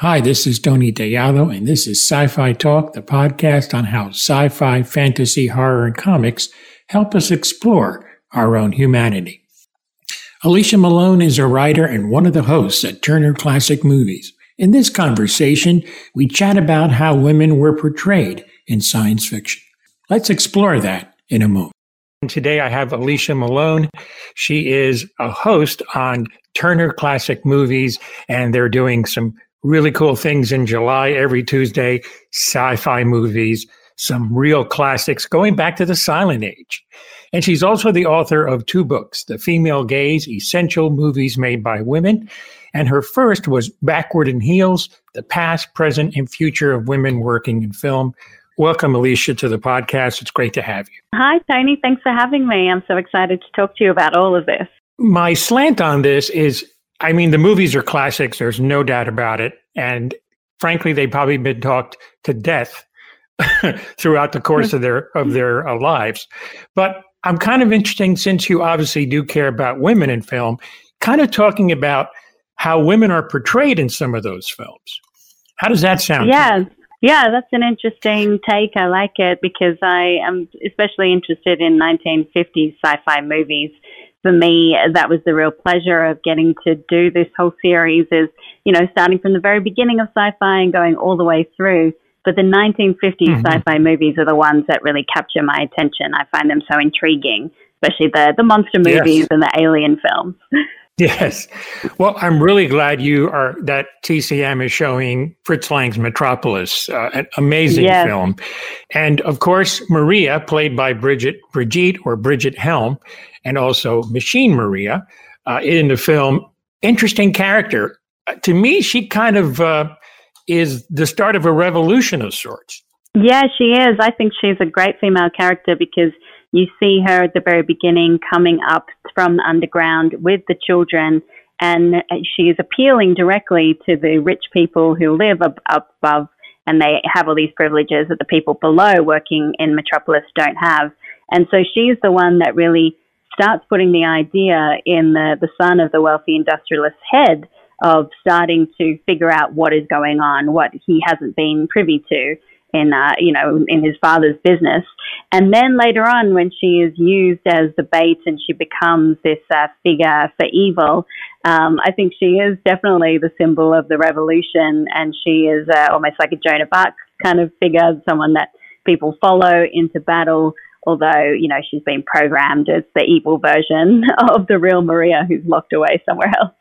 Hi, this is Tony Tellado, and this is Sci Fi Talk, the podcast on how sci fi, fantasy, horror, and comics help us explore our own humanity. Alicia Malone is a writer and one of the hosts at Turner Classic Movies. In this conversation, we chat about how women were portrayed in science fiction. Let's explore that in a moment. Today I have Alicia Malone. She is a host on Turner Classic Movies, and they're doing some really cool things in July every Tuesday, sci fi movies, some real classics going back to the silent age. And she's also the author of two books The Female Gaze Essential Movies Made by Women. And her first was Backward in Heels The Past, Present, and Future of Women Working in Film. Welcome, Alicia, to the podcast. It's great to have you. Hi, Tony. Thanks for having me. I'm so excited to talk to you about all of this. My slant on this is I mean, the movies are classics. There's no doubt about it. And frankly, they've probably been talked to death throughout the course of their of their uh, lives. But I'm kind of interested since you obviously do care about women in film, kind of talking about how women are portrayed in some of those films. How does that sound? Yeah. Yeah, that's an interesting take. I like it because I am especially interested in 1950s sci-fi movies. For me, that was the real pleasure of getting to do this whole series is, you know, starting from the very beginning of sci-fi and going all the way through. But the 1950s mm-hmm. sci-fi movies are the ones that really capture my attention. I find them so intriguing, especially the the monster movies yes. and the alien films. Yes. Well, I'm really glad you are that TCM is showing Fritz Lang's Metropolis, uh, an amazing yes. film. And of course, Maria, played by Bridget Brigitte or Bridget Helm, and also Machine Maria uh, in the film. Interesting character. Uh, to me, she kind of uh, is the start of a revolution of sorts. Yeah, she is. I think she's a great female character because you see her at the very beginning coming up from underground with the children, and she is appealing directly to the rich people who live up, up above and they have all these privileges that the people below working in Metropolis don't have. And so she's the one that really starts putting the idea in the, the son of the wealthy industrialist's head of starting to figure out what is going on, what he hasn't been privy to in uh, you know in his father's business, and then later on when she is used as the bait and she becomes this uh, figure for evil, um, I think she is definitely the symbol of the revolution, and she is uh, almost like a Joan of Arc kind of figure, someone that people follow into battle. Although you know she's been programmed as the evil version of the real Maria who's locked away somewhere else.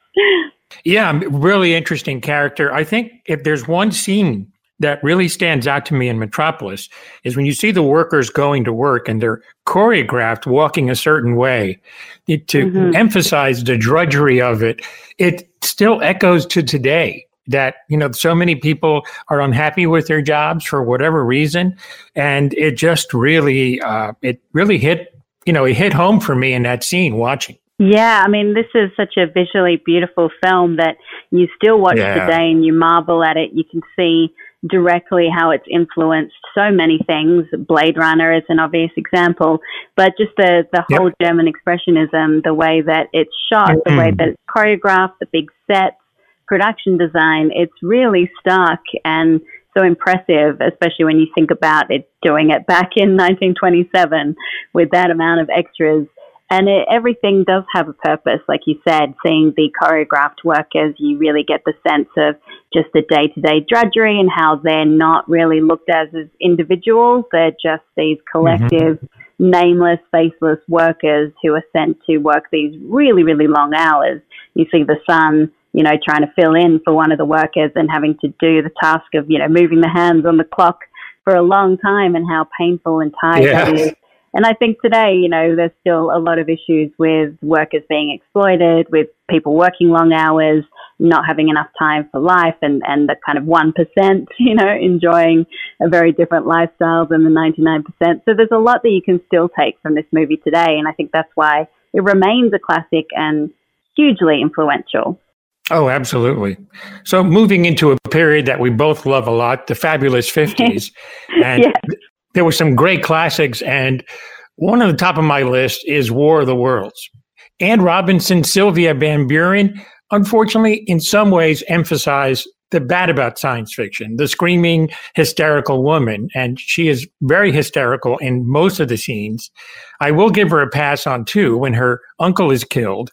Yeah, really interesting character. I think if there's one scene that really stands out to me in Metropolis is when you see the workers going to work and they're choreographed walking a certain way it, to mm-hmm. emphasize the drudgery of it. It still echoes to today that you know so many people are unhappy with their jobs for whatever reason and it just really uh, it really hit you know it hit home for me in that scene watching yeah, I mean, this is such a visually beautiful film that you still watch yeah. today and you marvel at it. You can see directly how it's influenced so many things. Blade Runner is an obvious example, but just the, the whole yep. German expressionism, the way that it's shot, mm-hmm. the way that it's choreographed, the big sets, production design, it's really stark and so impressive, especially when you think about it doing it back in 1927 with that amount of extras and it, everything does have a purpose, like you said. Seeing the choreographed workers, you really get the sense of just the day to day drudgery and how they're not really looked as as individuals. They're just these collective, mm-hmm. nameless, faceless workers who are sent to work these really, really long hours. You see the son, you know, trying to fill in for one of the workers and having to do the task of, you know, moving the hands on the clock for a long time and how painful and tired yes. that is and I think today, you know, there's still a lot of issues with workers being exploited, with people working long hours, not having enough time for life, and, and the kind of 1%, you know, enjoying a very different lifestyle than the 99%. So there's a lot that you can still take from this movie today. And I think that's why it remains a classic and hugely influential. Oh, absolutely. So moving into a period that we both love a lot, the fabulous 50s. And yes there were some great classics, and one on the top of my list is War of the Worlds. Anne Robinson, Sylvia Van Buren, unfortunately, in some ways, emphasize the bad about science fiction, the screaming, hysterical woman. And she is very hysterical in most of the scenes. I will give her a pass on two when her uncle is killed.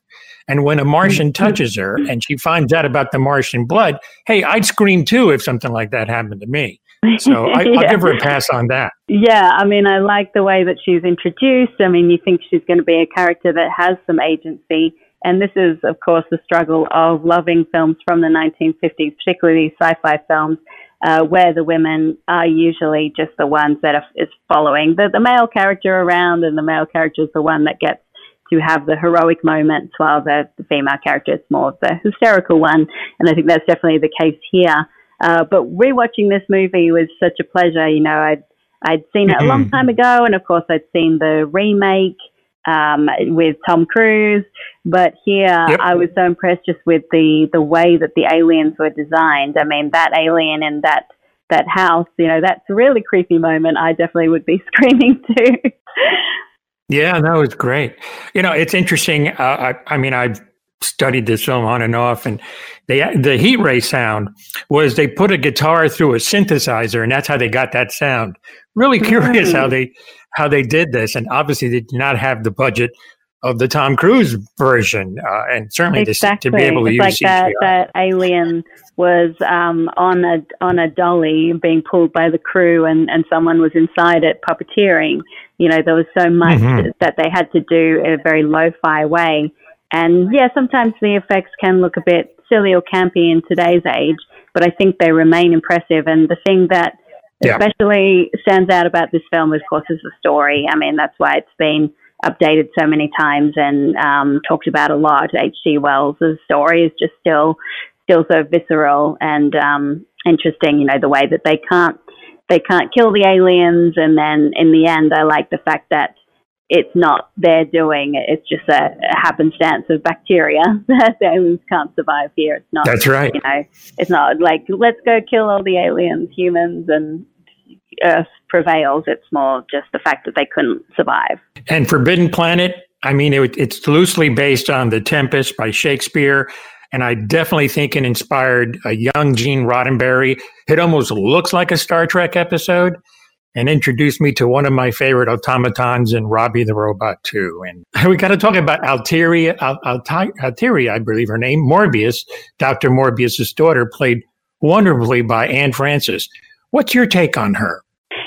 And when a Martian touches her and she finds out about the Martian blood, hey, I'd scream too if something like that happened to me. So I, will give her a pass on that. Yeah, I mean, I like the way that she's introduced. I mean, you think she's going to be a character that has some agency and this is, of course, the struggle of loving films from the 1950s, particularly sci fi films, uh, where the women are usually just the ones that are, is following the, the male character around, and the male character is the one that gets to have the heroic moments, while the, the female character is more of the hysterical one. And I think that's definitely the case here. Uh, but rewatching this movie was such a pleasure. You know, I'd I'd seen it a long time ago, and of course, I'd seen the remake um, with Tom Cruise. But here, yep. I was so impressed just with the the way that the aliens were designed. I mean, that alien in that that house, you know, that's a really creepy moment. I definitely would be screaming too. yeah, that was great. You know, it's interesting. Uh, I, I mean, I've studied this film on and off, and the the heat ray sound was they put a guitar through a synthesizer, and that's how they got that sound. Really curious mm. how they how they did this, and obviously they did not have the budget of the Tom Cruise version, uh, and certainly exactly. to, to, be able to it's use like that. That alien was um, on a on a dolly being pulled by the crew, and and someone was inside it puppeteering. You know, there was so much mm-hmm. that they had to do in a very lo-fi way. And yeah, sometimes the effects can look a bit silly or campy in today's age, but I think they remain impressive. And the thing that yeah. especially stands out about this film, of course, is the story. I mean, that's why it's been updated so many times and um, talked about a lot. H.G. Wells' story is just still still so visceral and um, interesting. You know, the way that they can't they can't kill the aliens, and then in the end, I like the fact that it's not their doing. It's just a, a happenstance of bacteria that the aliens can't survive here. It's not. That's right. You know, it's not like let's go kill all the aliens, humans, and Earth prevails. It's more just the fact that they couldn't survive. And Forbidden Planet. I mean, it, it's loosely based on The Tempest by Shakespeare. And I definitely think it inspired a young Gene Roddenberry. It almost looks like a Star Trek episode and introduced me to one of my favorite automatons in Robbie the Robot too. And we got to talk about Alteria, Al, Alteria, I believe her name, Morbius, Dr. Morbius's daughter, played wonderfully by Anne Francis. What's your take on her?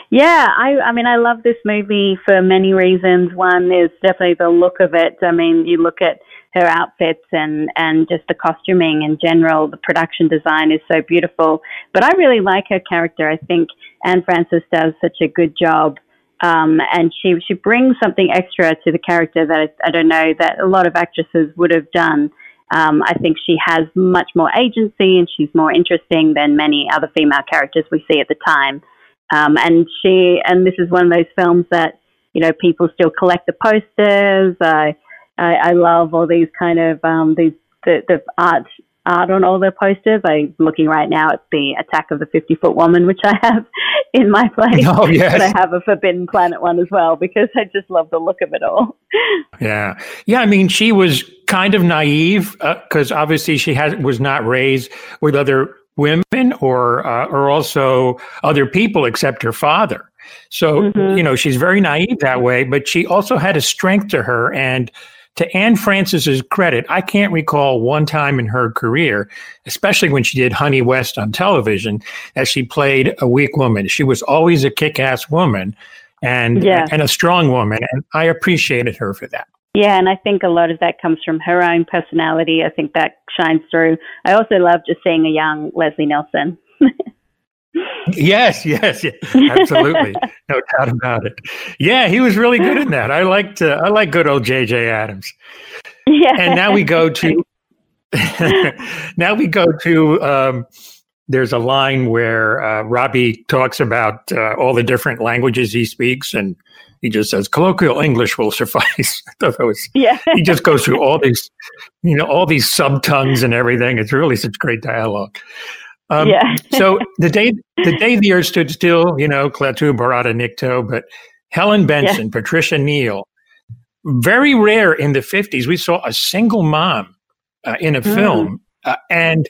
Yeah, I, I mean, I love this movie for many reasons. One is definitely the look of it. I mean, you look at her outfits and and just the costuming in general. The production design is so beautiful. But I really like her character. I think Anne Francis does such a good job. Um, and she she brings something extra to the character that I, I don't know that a lot of actresses would have done. Um, I think she has much more agency and she's more interesting than many other female characters we see at the time. Um, and she and this is one of those films that you know people still collect the posters. I, I love all these kind of um, these the, the art art on all their posters. I'm looking right now at the Attack of the 50 Foot Woman, which I have in my place. Oh, yes. But I have a Forbidden Planet one as well because I just love the look of it all. Yeah. Yeah. I mean, she was kind of naive because uh, obviously she has, was not raised with other women or, uh, or also other people except her father. So, mm-hmm. you know, she's very naive that way, but she also had a strength to her. And, to Anne Francis's credit, I can't recall one time in her career, especially when she did Honey West on television, that she played a weak woman. She was always a kick-ass woman and yeah. and a strong woman, and I appreciated her for that. Yeah, and I think a lot of that comes from her own personality. I think that shines through. I also love just seeing a young Leslie Nielsen. yes, yes, yes, absolutely, no doubt about it. Yeah, he was really good in that. I liked, uh, I like good old J.J. Adams. Yeah. And now we go to, now we go to. Um, there's a line where uh, Robbie talks about uh, all the different languages he speaks, and he just says colloquial English will suffice. was, yeah. he just goes through all these, you know, all these subtongues and everything. It's really such great dialogue. Um, yeah. so the day the day the earth stood still, you know, Klaatu Barada Nikto, but Helen Benson, yeah. Patricia Neal, very rare in the 50s. We saw a single mom uh, in a mm. film. Uh, and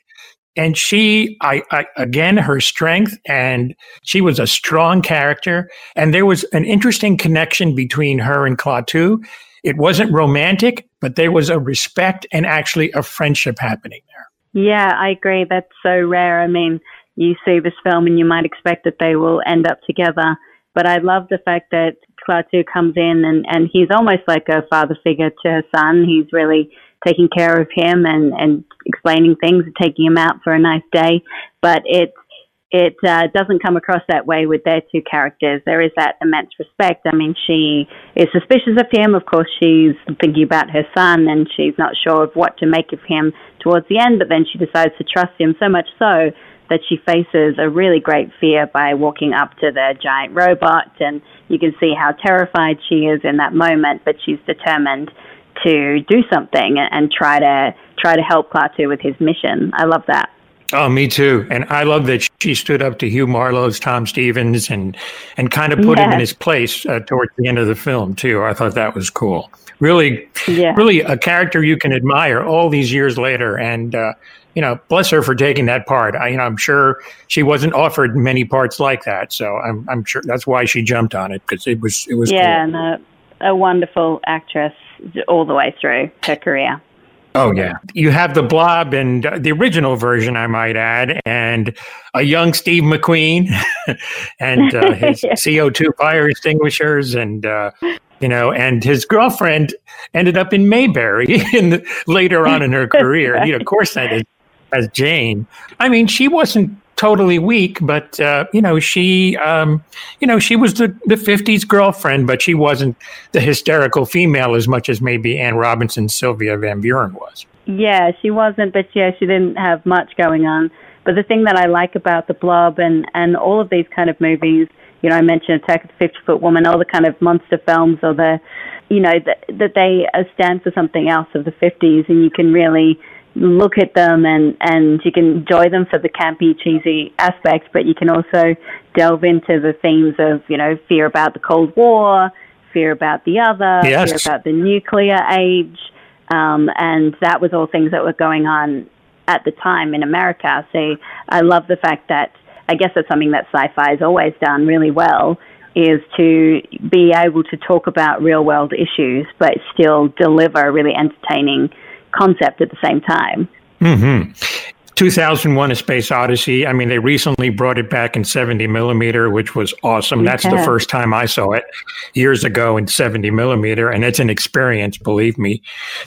and she, I, I, again, her strength, and she was a strong character. And there was an interesting connection between her and Klaatu. It wasn't romantic, but there was a respect and actually a friendship happening. Yeah, I agree. That's so rare. I mean, you see this film and you might expect that they will end up together. But I love the fact that Klaatu comes in and, and he's almost like a father figure to her son. He's really taking care of him and, and explaining things and taking him out for a nice day. But it it uh, doesn't come across that way with their two characters. There is that immense respect. I mean, she is suspicious of him. Of course, she's thinking about her son and she's not sure of what to make of him towards the end, but then she decides to trust him so much so that she faces a really great fear by walking up to the giant robot. And you can see how terrified she is in that moment, but she's determined to do something and try to try to help Klaatu with his mission. I love that. Oh, me too. And I love that she stood up to Hugh Marlowe's Tom Stevens and and kind of put yes. him in his place uh, towards the end of the film too. I thought that was cool. Really, yeah. really a character you can admire all these years later. And uh, you know, bless her for taking that part. I, you know, I'm sure she wasn't offered many parts like that, so I'm I'm sure that's why she jumped on it because it was it was yeah, cool. and a, a wonderful actress all the way through her career. Oh yeah, you have the Blob and the original version, I might add, and a young Steve McQueen, and uh, his yeah. CO two fire extinguishers, and uh, you know, and his girlfriend ended up in Mayberry in the, later on in her career. right. You know, of course, that is as Jane. I mean, she wasn't totally weak, but uh, you know, she, um, you know, she was the the '50s girlfriend, but she wasn't the hysterical female as much as maybe Anne Robinson, Sylvia Van Buren was. Yeah, she wasn't, but yeah, she didn't have much going on. But the thing that I like about the Blob and and all of these kind of movies, you know, I mentioned Attack of the Fifty Foot Woman, all the kind of monster films, or the, you know, that that they stand for something else of the '50s, and you can really look at them and, and you can enjoy them for the campy, cheesy aspects, but you can also delve into the themes of, you know, fear about the Cold War, fear about the other, yes. fear about the nuclear age. Um, and that was all things that were going on at the time in America. So I love the fact that I guess that's something that sci-fi has always done really well is to be able to talk about real world issues but still deliver really entertaining concept at the same time. Mm-hmm. 2001 A Space Odyssey. I mean, they recently brought it back in 70 millimeter, which was awesome. That's the first time I saw it years ago in 70 millimeter. And it's an experience, believe me.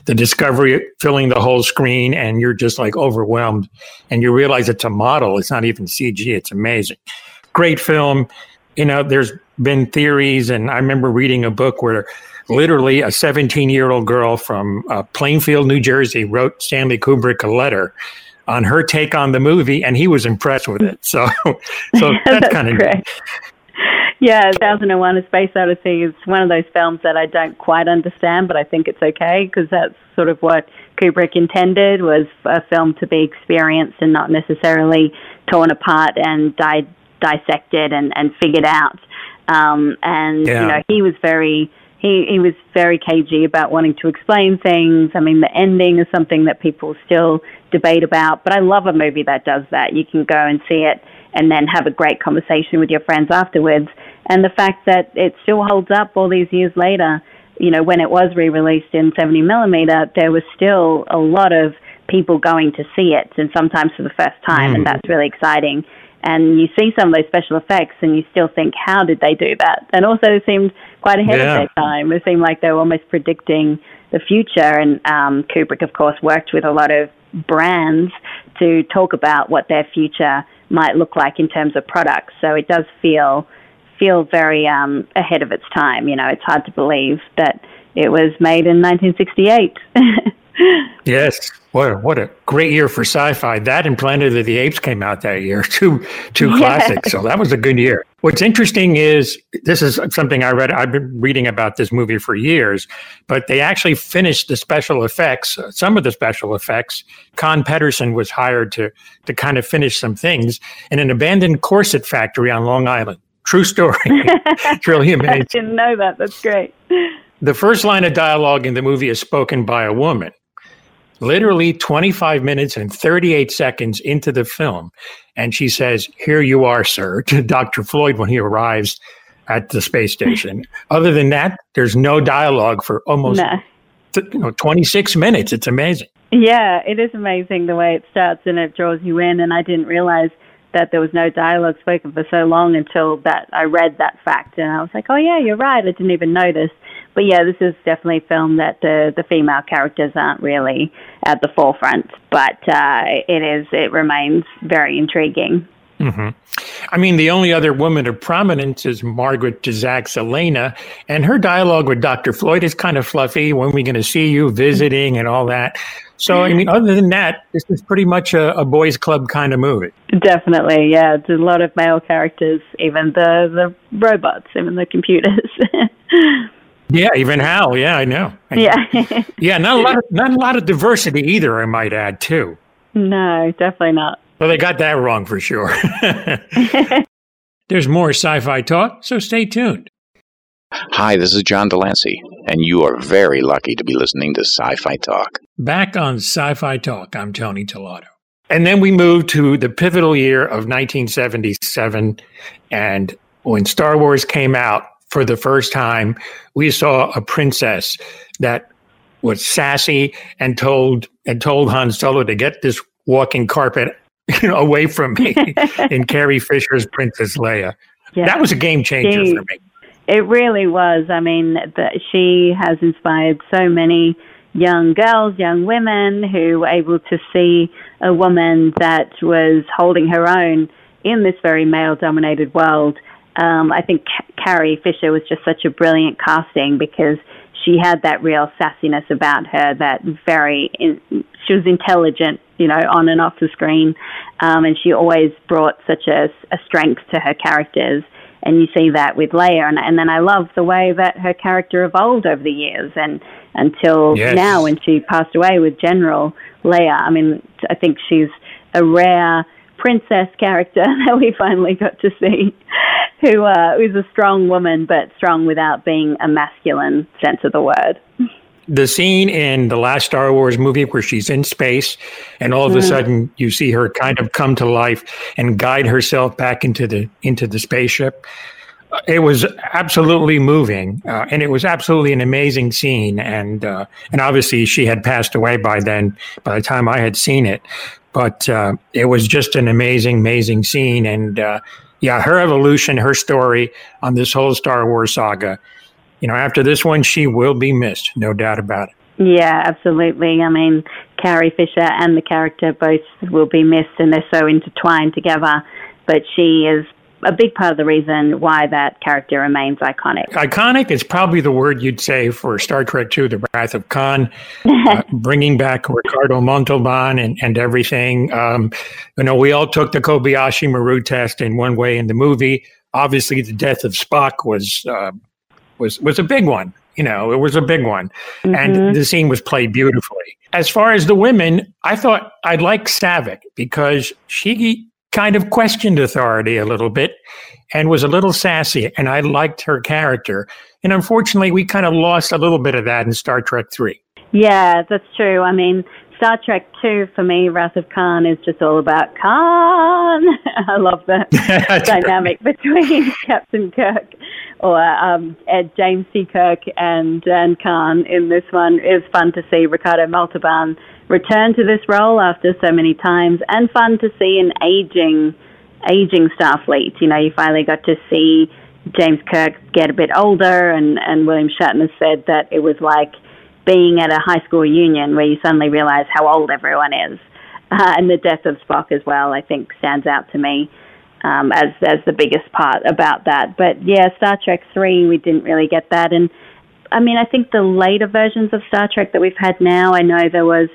The discovery filling the whole screen, and you're just like overwhelmed. And you realize it's a model, it's not even CG. It's amazing. Great film. You know, there's been theories, and I remember reading a book where literally a 17 year old girl from uh, Plainfield, New Jersey, wrote Stanley Kubrick a letter on her take on the movie, and he was impressed with it. So, so that's, that's kind of great. Yeah, 2001: A Space Odyssey is one of those films that I don't quite understand, but I think it's okay because that's sort of what Kubrick intended was a film to be experienced and not necessarily torn apart and di- dissected and, and figured out. Um, and yeah. you know, he was very he, he was very cagey about wanting to explain things. I mean, the ending is something that people still debate about, but I love a movie that does that. You can go and see it and then have a great conversation with your friends afterwards. And the fact that it still holds up all these years later, you know, when it was re released in 70 millimeter, there was still a lot of people going to see it, and sometimes for the first time, mm. and that's really exciting and you see some of those special effects and you still think, how did they do that? And also they seemed quite ahead yeah. of their time. It seemed like they were almost predicting the future. And um, Kubrick, of course, worked with a lot of brands to talk about what their future might look like in terms of products. So it does feel feel very um, ahead of its time. You know, it's hard to believe that it was made in 1968. yes. What a, what a great year for sci-fi! That and Planet of the Apes came out that year, two two yes. classics. So that was a good year. What's interesting is this is something I read. I've been reading about this movie for years, but they actually finished the special effects. Some of the special effects. Con Pederson was hired to to kind of finish some things in an abandoned corset factory on Long Island. True story. it's really amazing. I didn't know that. That's great. The first line of dialogue in the movie is spoken by a woman literally 25 minutes and 38 seconds into the film. And she says, Here you are, sir, to Dr. Floyd when he arrives at the space station. Other than that, there's no dialogue for almost no. you know, 26 minutes. It's amazing. Yeah, it is amazing the way it starts and it draws you in. And I didn't realize that there was no dialogue spoken for so long until that I read that fact, and I was like, oh yeah, you're right. I didn't even notice. But yeah, this is definitely a film that the the female characters aren't really at the forefront, but uh, it is it remains very intriguing. Mm-hmm. I mean, the only other woman of prominence is Margaret Tyzack's Elena, and her dialogue with Dr. Floyd is kind of fluffy. When are we going to see you visiting and all that? So, I mean, other than that, this is pretty much a, a boys' club kind of movie. Definitely, yeah. It's a lot of male characters, even the the robots, even the computers. yeah, even Hal. Yeah, I know. I know. Yeah, yeah. Not a lot of not a lot of diversity either. I might add too. No, definitely not. Well, they got that wrong for sure. There's more sci fi talk, so stay tuned. Hi, this is John de Lancie, and you are very lucky to be listening to Sci Fi Talk. Back on Sci Fi Talk, I'm Tony Tellado. And then we move to the pivotal year of 1977. And when Star Wars came out for the first time, we saw a princess that was sassy and told and told Han Solo to get this walking carpet you know, away from me in Carrie Fisher's Princess Leia. Yeah. That was a game changer she, for me. It really was. I mean, the, she has inspired so many young girls, young women who were able to see a woman that was holding her own in this very male dominated world. Um, I think Carrie Fisher was just such a brilliant casting because she had that real sassiness about her, that very, in, she was intelligent you know, on and off the screen. Um, and she always brought such a, a strength to her characters. And you see that with Leia. And, and then I love the way that her character evolved over the years and until yes. now when she passed away with General Leia. I mean, I think she's a rare princess character that we finally got to see, who uh, is a strong woman, but strong without being a masculine sense of the word the scene in the last Star Wars movie where she's in space and all of a mm-hmm. sudden you see her kind of come to life and guide herself back into the into the spaceship. It was absolutely moving, uh, and it was absolutely an amazing scene. And uh, and obviously she had passed away by then. By the time I had seen it, but uh, it was just an amazing, amazing scene. And uh, yeah, her evolution, her story on this whole Star Wars saga you know, after this one, she will be missed, no doubt about it. Yeah, absolutely. I mean, Carrie Fisher and the character both will be missed, and they're so intertwined together. But she is a big part of the reason why that character remains iconic. Iconic is probably the word you'd say for Star Trek II, The Wrath of Khan, uh, bringing back Ricardo Montalban and, and everything. Um, you know, we all took the Kobayashi Maru test in one way in the movie. Obviously, the death of Spock was uh, was was a big one. You know, it was a big one, mm-hmm. and the scene was played beautifully. As far as the women, I thought I liked Saavik because she kind of questioned authority a little bit and was a little sassy, and I liked her character. And unfortunately, we kind of lost a little bit of that in Star Trek Three. Yeah, that's true. I mean, Star Trek 2 for me, Wrath of Khan, is just all about Khan. I love the dynamic between Captain Kirk or um, Ed James T. Kirk and, and Khan in this one. It was fun to see Ricardo Montalban return to this role after so many times and fun to see an aging, aging Starfleet. You know, you finally got to see James Kirk get a bit older and, and William Shatner said that it was like – being at a high school reunion where you suddenly realize how old everyone is. Uh, and the death of Spock as well, I think, stands out to me um, as as the biggest part about that. But yeah, Star Trek three, we didn't really get that, and I mean, I think the later versions of Star Trek that we've had now, I know there was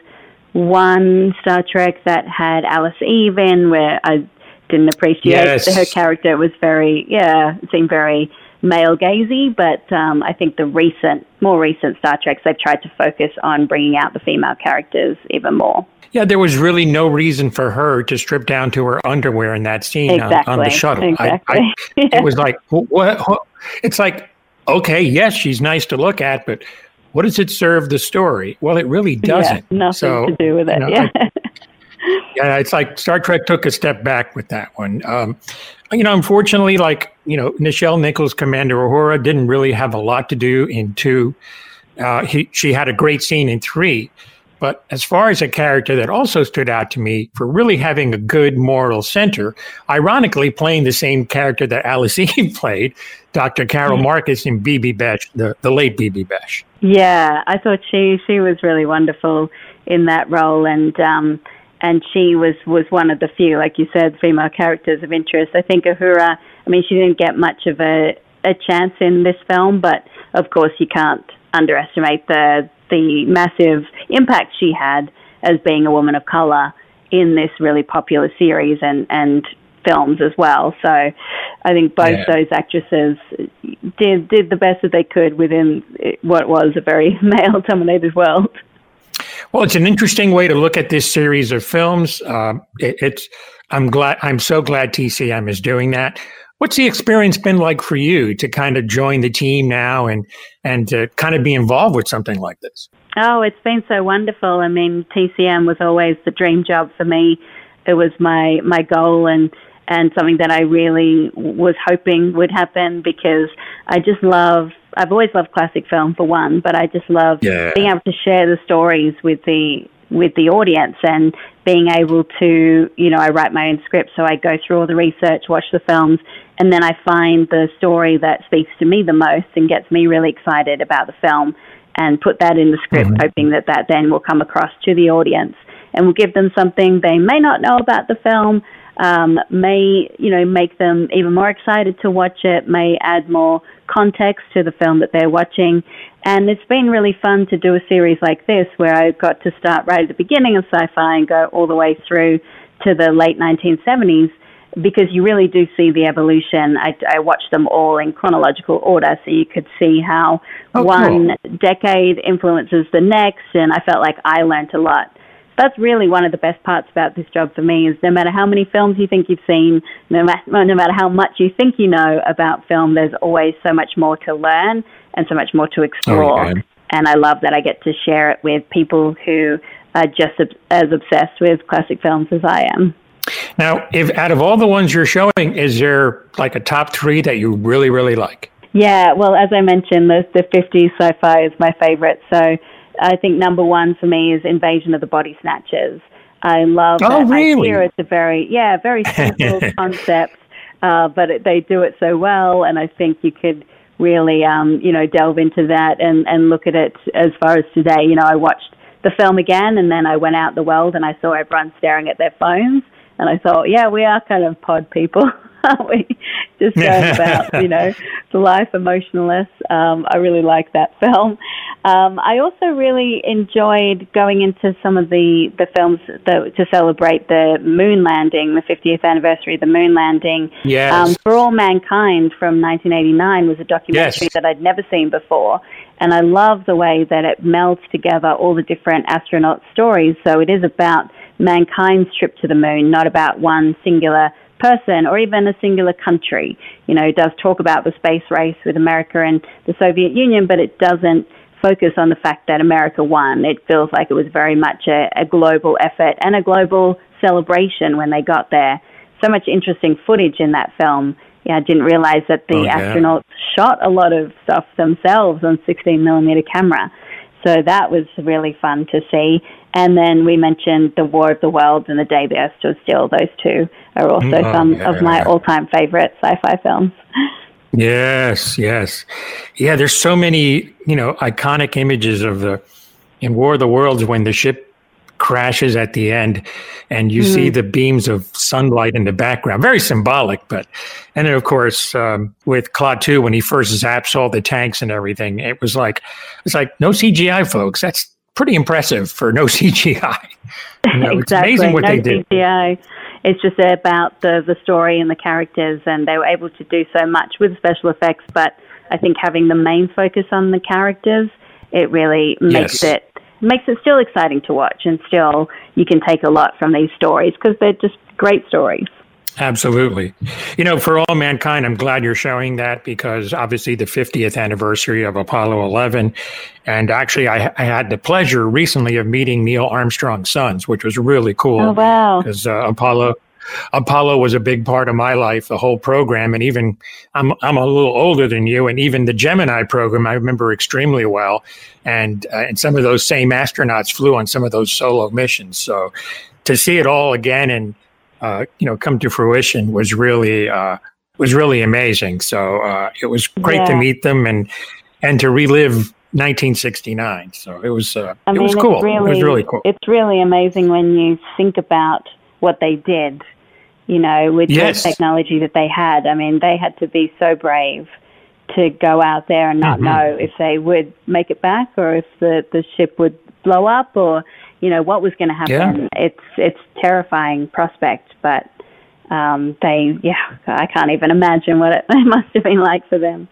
one Star Trek that had Alice Eve in, where I didn't appreciate yes. her character. It was very, yeah, it seemed very male gazy, but um, I think the recent, more recent Star Treks, they've tried to focus on bringing out the female characters even more. Yeah, there was really no reason for her to strip down to her underwear in that scene exactly. on, on, the shuttle. Exactly. I, I. It was like, what, what? It's like, okay, yes, she's nice to look at, but what does it serve the story? Well, it really doesn't. Yeah, nothing so, to do with it. You know, yeah. I, yeah, it's like Star Trek took a step back with that one. Um, you know, unfortunately, like you know, Nichelle Nichols, Commander Uhura, didn't really have a lot to do in two. Uh, he, she had a great scene in three, but as far as a character that also stood out to me for really having a good moral center, ironically playing the same character that Alice Eve played, Dr. Carol mm-hmm. Marcus in Bibi Besch, the, the late Bibi Besch. Yeah, I thought she she was really wonderful in that role, and um, and she was was one of the few, like you said, female characters of interest. I think Uhura. I mean, she didn't get much of a a chance in this film, but of course, you can't underestimate the the massive impact she had as being a woman of color in this really popular series and and films as well. So I think both yeah. those actresses did did the best that they could within what was a very male dominated world. Well, it's an interesting way to look at this series of films. Uh, it, it's I'm glad I'm so glad TCM is doing that. What's the experience been like for you to kind of join the team now and and to kind of be involved with something like this? Oh, it's been so wonderful. I mean, TCM was always the dream job for me. It was my my goal and and something that I really was hoping would happen because I just love I've always loved classic film for one, but I just love yeah. being able to share the stories with the with the audience and being able to, you know, I write my own script, so I go through all the research, watch the films, and then I find the story that speaks to me the most and gets me really excited about the film and put that in the script, mm-hmm. hoping that that then will come across to the audience and will give them something they may not know about the film, um, may you know make them even more excited to watch it, may add more context to the film that they're watching. And it's been really fun to do a series like this where I got to start right at the beginning of sci-fi and go all the way through to the late 1970s because you really do see the evolution. I, I watched them all in chronological order, so you could see how oh, one decade influences the next, and I felt like I learned a lot that's really one of the best parts about this job for me is no matter how many films you think you've seen, no matter, no matter how much you think you know about film, there's always so much more to learn and so much more to oh, explore. Oh, yeah. And I love that I get to share it with people who are just as obsessed with classic films as I am. Now, if out of all the ones you're showing, is there like a top three that you really, really like? Yeah, well, as I mentioned, the, the 50s sci-fi is my favorite. So I think number one for me is Invasion of the Body Snatchers. I love oh, that really? idea. It's a very, yeah, very simple concept, uh, but it, they do it so well, and I think you could really, um, you know, delve into that and, and look at it as far as today. You know, I watched the film again, and then I went out the world and I saw everyone staring at their phones, and I thought, yeah, we are kind of pod people. aren't we? Just going about, you know, the life emotionless. Um, I really like that film. Um, I also really enjoyed going into some of the, the films that, to celebrate the moon landing, the 50th anniversary of the moon landing. Yes. Um, For All Mankind from 1989 was a documentary yes. that I'd never seen before. And I love the way that it melds together all the different astronaut stories. So it is about mankind's trip to the moon, not about one singular person or even a singular country. You know, it does talk about the space race with America and the Soviet Union, but it doesn't focus on the fact that America won. It feels like it was very much a, a global effort and a global celebration when they got there. So much interesting footage in that film. Yeah, I didn't realize that the oh, yeah. astronauts shot a lot of stuff themselves on 16 millimeter camera. So that was really fun to see. And then we mentioned The War of the Worlds and The Day the Earth Stood Still. Those two are also mm, oh, some yeah. of my all time favorite sci fi films. Yes, yes. Yeah, there's so many, you know, iconic images of the in War of the Worlds when the ship crashes at the end and you mm. see the beams of sunlight in the background. Very symbolic, but and then of course um, with Two when he first zaps all the tanks and everything, it was like it's like no CGI, folks. That's pretty impressive for no CGI. You know, exactly. It's amazing what no they did. CGI. It's just about the the story and the characters, and they were able to do so much with special effects. But I think having the main focus on the characters, it really makes yes. it makes it still exciting to watch, and still you can take a lot from these stories because they're just great stories. Absolutely. You know, for all mankind, I'm glad you're showing that because obviously the 50th anniversary of Apollo 11. And actually, I, I had the pleasure recently of meeting Neil Armstrong's sons, which was really cool. Oh, wow. Because uh, Apollo. Apollo was a big part of my life, the whole program, and even I'm I'm a little older than you, and even the Gemini program I remember extremely well, and uh, and some of those same astronauts flew on some of those solo missions. So to see it all again and uh, you know come to fruition was really uh, was really amazing. So uh, it was great yeah. to meet them and and to relive 1969. So it was uh, I mean, it was cool. Really, it was really cool. It's really amazing when you think about what they did. You know, with yes. the technology that they had. I mean, they had to be so brave to go out there and not mm-hmm. know if they would make it back or if the the ship would blow up or you know what was going to happen. Yeah. It's it's terrifying prospect, but um, they yeah, I can't even imagine what it, it must have been like for them.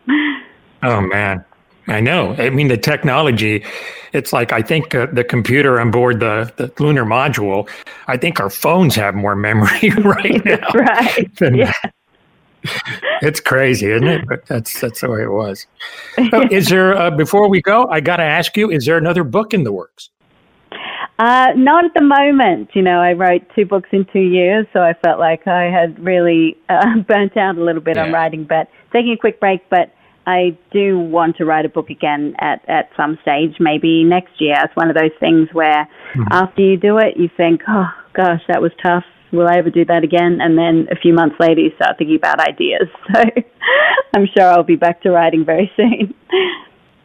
Oh man. I know. I mean, the technology, it's like I think uh, the computer on board the, the lunar module, I think our phones have more memory right now. right. Than, yeah. it's crazy, isn't it? But that's that's the way it was. So is there uh, before we go? I got to ask you: Is there another book in the works? Uh, not at the moment. You know, I wrote two books in two years, so I felt like I had really uh, burnt out a little bit yeah. on writing. But taking a quick break, but I do want to write a book again at, at some stage, maybe next year. It's one of those things where mm-hmm. after you do it, you think, oh gosh, that was tough. Will I ever do that again? And then a few months later, you start thinking about ideas. So I'm sure I'll be back to writing very soon.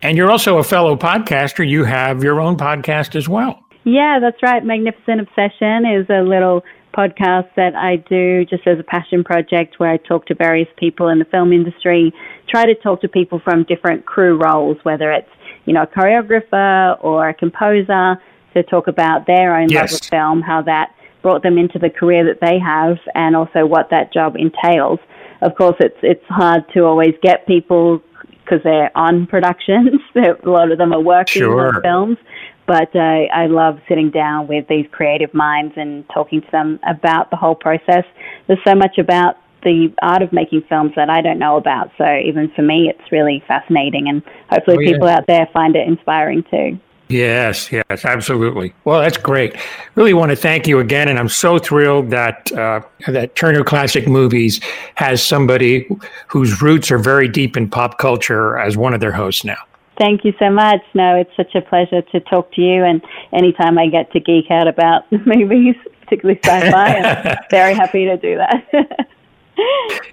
And you're also a fellow podcaster. You have your own podcast as well. Yeah, that's right. Magnificent Obsession is a little podcast that I do just as a passion project where I talk to various people in the film industry, try to talk to people from different crew roles, whether it's, you know, a choreographer or a composer, to talk about their own yes. love of film, how that brought them into the career that they have, and also what that job entails. Of course, it's it's hard to always get people because they're on productions. a lot of them are working sure. on films. But uh, I love sitting down with these creative minds and talking to them about the whole process. There's so much about the art of making films that I don't know about. So even for me, it's really fascinating, and hopefully, oh, yeah. people out there find it inspiring too. Yes, yes, absolutely. Well, that's great. Really want to thank you again, and I'm so thrilled that uh, that Turner Classic Movies has somebody whose roots are very deep in pop culture as one of their hosts now. Thank you so much. No, it's such a pleasure to talk to you. And anytime I get to geek out about movies, particularly sci-fi, I'm very happy to do that.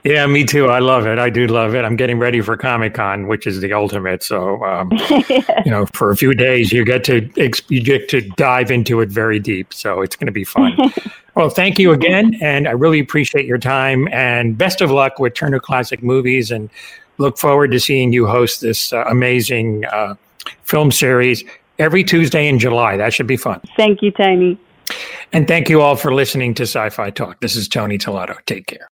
yeah, me too. I love it. I do love it. I'm getting ready for Comic Con, which is the ultimate. So, um, yeah. you know, for a few days, you get to you get to dive into it very deep. So it's going to be fun. well, thank you again, and I really appreciate your time. And best of luck with Turner Classic Movies and look forward to seeing you host this uh, amazing uh, film series every Tuesday in July. That should be fun. Thank you, Tony. And thank you all for listening to Sci Fi Talk. This is Tony Tellado. Take care.